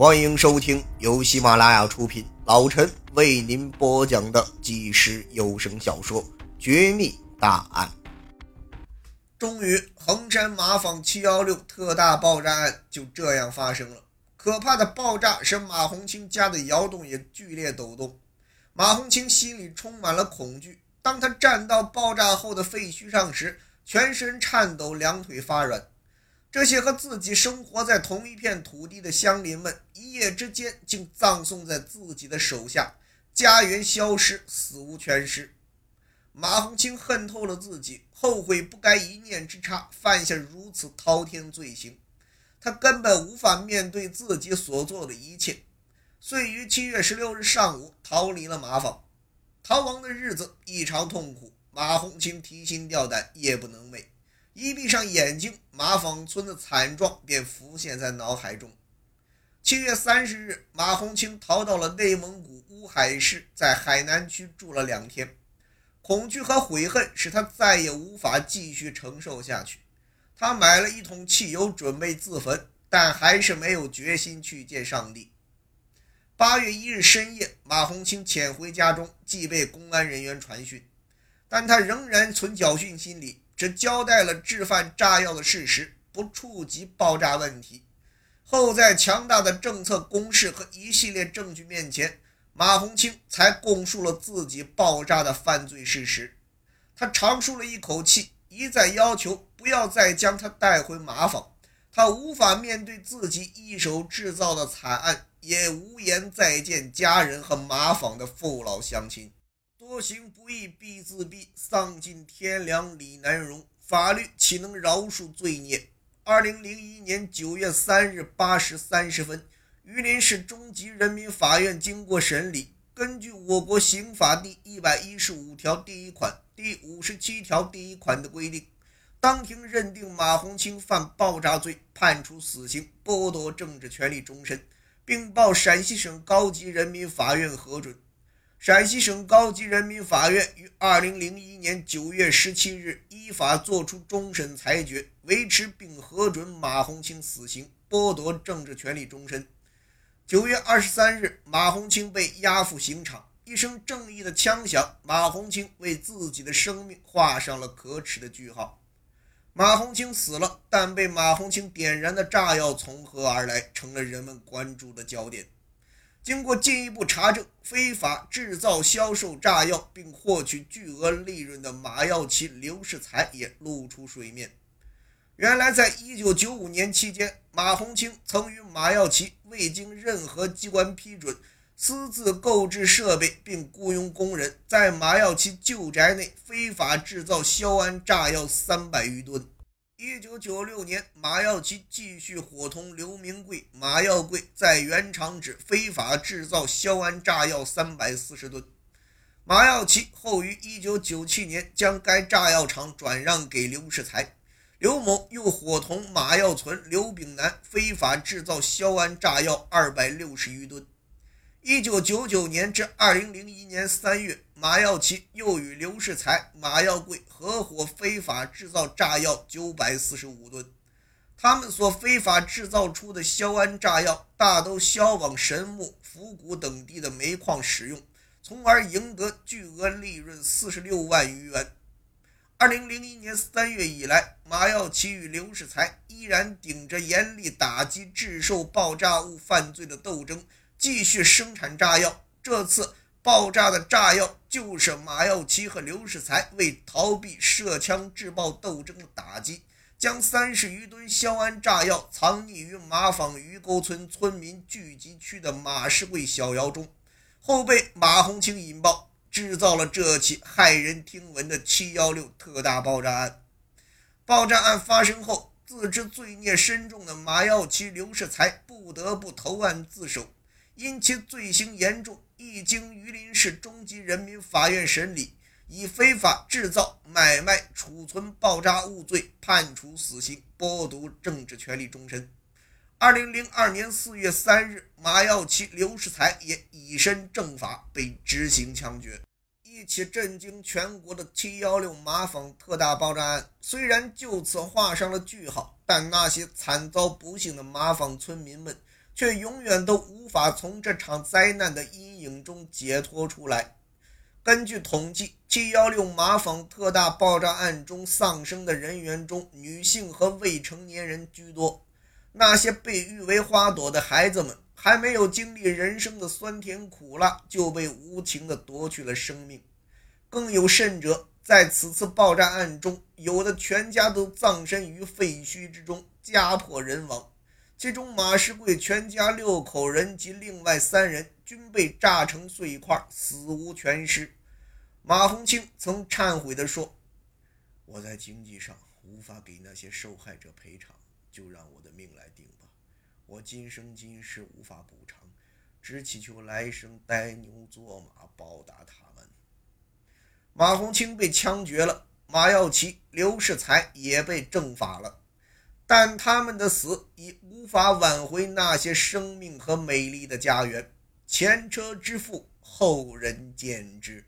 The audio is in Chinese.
欢迎收听由喜马拉雅出品，老陈为您播讲的纪实有声小说《绝密大案》。终于，衡山马坊七幺六特大爆炸案就这样发生了。可怕的爆炸使马红清家的窑洞也剧烈抖动。马红清心里充满了恐惧。当他站到爆炸后的废墟上时，全身颤抖，两腿发软。这些和自己生活在同一片土地的乡邻们，一夜之间竟葬送在自己的手下，家园消失，死无全尸。马红清恨透了自己，后悔不该一念之差犯下如此滔天罪行。他根本无法面对自己所做的一切，遂于七月十六日上午逃离了马坊。逃亡的日子异常痛苦，马红清提心吊胆，夜不能寐。一闭上眼睛，马坊村的惨状便浮现在脑海中。七月三十日，马红清逃到了内蒙古乌海市，在海南区住了两天。恐惧和悔恨使他再也无法继续承受下去。他买了一桶汽油，准备自焚，但还是没有决心去见上帝。八月一日深夜，马红清潜回家中，即被公安人员传讯，但他仍然存侥幸心理。只交代了制贩炸药的事实，不触及爆炸问题。后在强大的政策攻势和一系列证据面前，马红清才供述了自己爆炸的犯罪事实。他长舒了一口气，一再要求不要再将他带回马坊。他无法面对自己一手制造的惨案，也无颜再见家人和马坊的父老乡亲。多行不义必自毙，丧尽天良理难容。法律岂能饶恕罪孽？二零零一年九月三日八时三十分，榆林市中级人民法院经过审理，根据我国刑法第一百一十五条第一款、第五十七条第一款的规定，当庭认定马红清犯爆炸罪，判处死刑，剥夺政治权利终身，并报陕西省高级人民法院核准。陕西省高级人民法院于二零零一年九月十七日依法作出终审裁决，维持并核准马红清死刑，剥夺政治权利终身。九月二十三日，马红清被押赴刑场，一声正义的枪响，马红清为自己的生命画上了可耻的句号。马红清死了，但被马红清点燃的炸药从何而来，成了人们关注的焦点。经过进一步查证，非法制造、销售炸药并获取巨额利润的马耀奇、刘世才也露出水面。原来，在1995年期间，马红清曾与马耀奇未经任何机关批准，私自购置设备并雇佣工人，在马耀奇旧宅内非法制造硝铵炸药三百余吨。一九九六年，马耀奇继续伙同刘明贵、马耀贵在原厂址非法制造硝铵炸药三百四十吨。马耀奇后于一九九七年将该炸药厂转让给刘世才，刘某又伙同马耀存、刘炳南非法制造硝铵炸药二百六十余吨。一九九九年至二零零一年三月，马耀奇又与刘世才、马耀贵合伙非法制造炸药九百四十五吨。他们所非法制造出的硝铵炸药，大都销往神木、府谷等地的煤矿使用，从而赢得巨额利润四十六万余元。二零零一年三月以来，马耀奇与刘世才依然顶着严厉打击制售爆炸物犯罪的斗争。继续生产炸药，这次爆炸的炸药就是马耀奇和刘世才为逃避涉枪制爆斗争的打击，将三十余吨硝铵炸药藏匿于马坊鱼沟村村民聚集区的马氏贵小窑中，后被马红清引爆，制造了这起骇人听闻的七幺六特大爆炸案。爆炸案发生后，自知罪孽深重的马耀奇、刘世才不得不投案自首。因其罪行严重，一经榆林市中级人民法院审理，以非法制造、买卖、储存爆炸物罪判处死刑，剥夺政治权利终身。二零零二年四月三日，马耀奇、刘世才也以身正法，被执行枪决。一起震惊全国的七幺六马坊特大爆炸案，虽然就此画上了句号，但那些惨遭不幸的马坊村民们。却永远都无法从这场灾难的阴影中解脱出来。根据统计，716马坊特大爆炸案中丧生的人员中，女性和未成年人居多。那些被誉为花朵的孩子们，还没有经历人生的酸甜苦辣，就被无情地夺去了生命。更有甚者，在此次爆炸案中，有的全家都葬身于废墟之中，家破人亡。其中，马世贵全家六口人及另外三人均被炸成碎块，死无全尸。马红清曾忏悔地说：“我在经济上无法给那些受害者赔偿，就让我的命来定吧。我今生今世无法补偿，只祈求来生呆牛做马报答他们。”马红清被枪决了，马耀奇、刘世才也被正法了。但他们的死已无法挽回那些生命和美丽的家园，前车之覆，后人见之。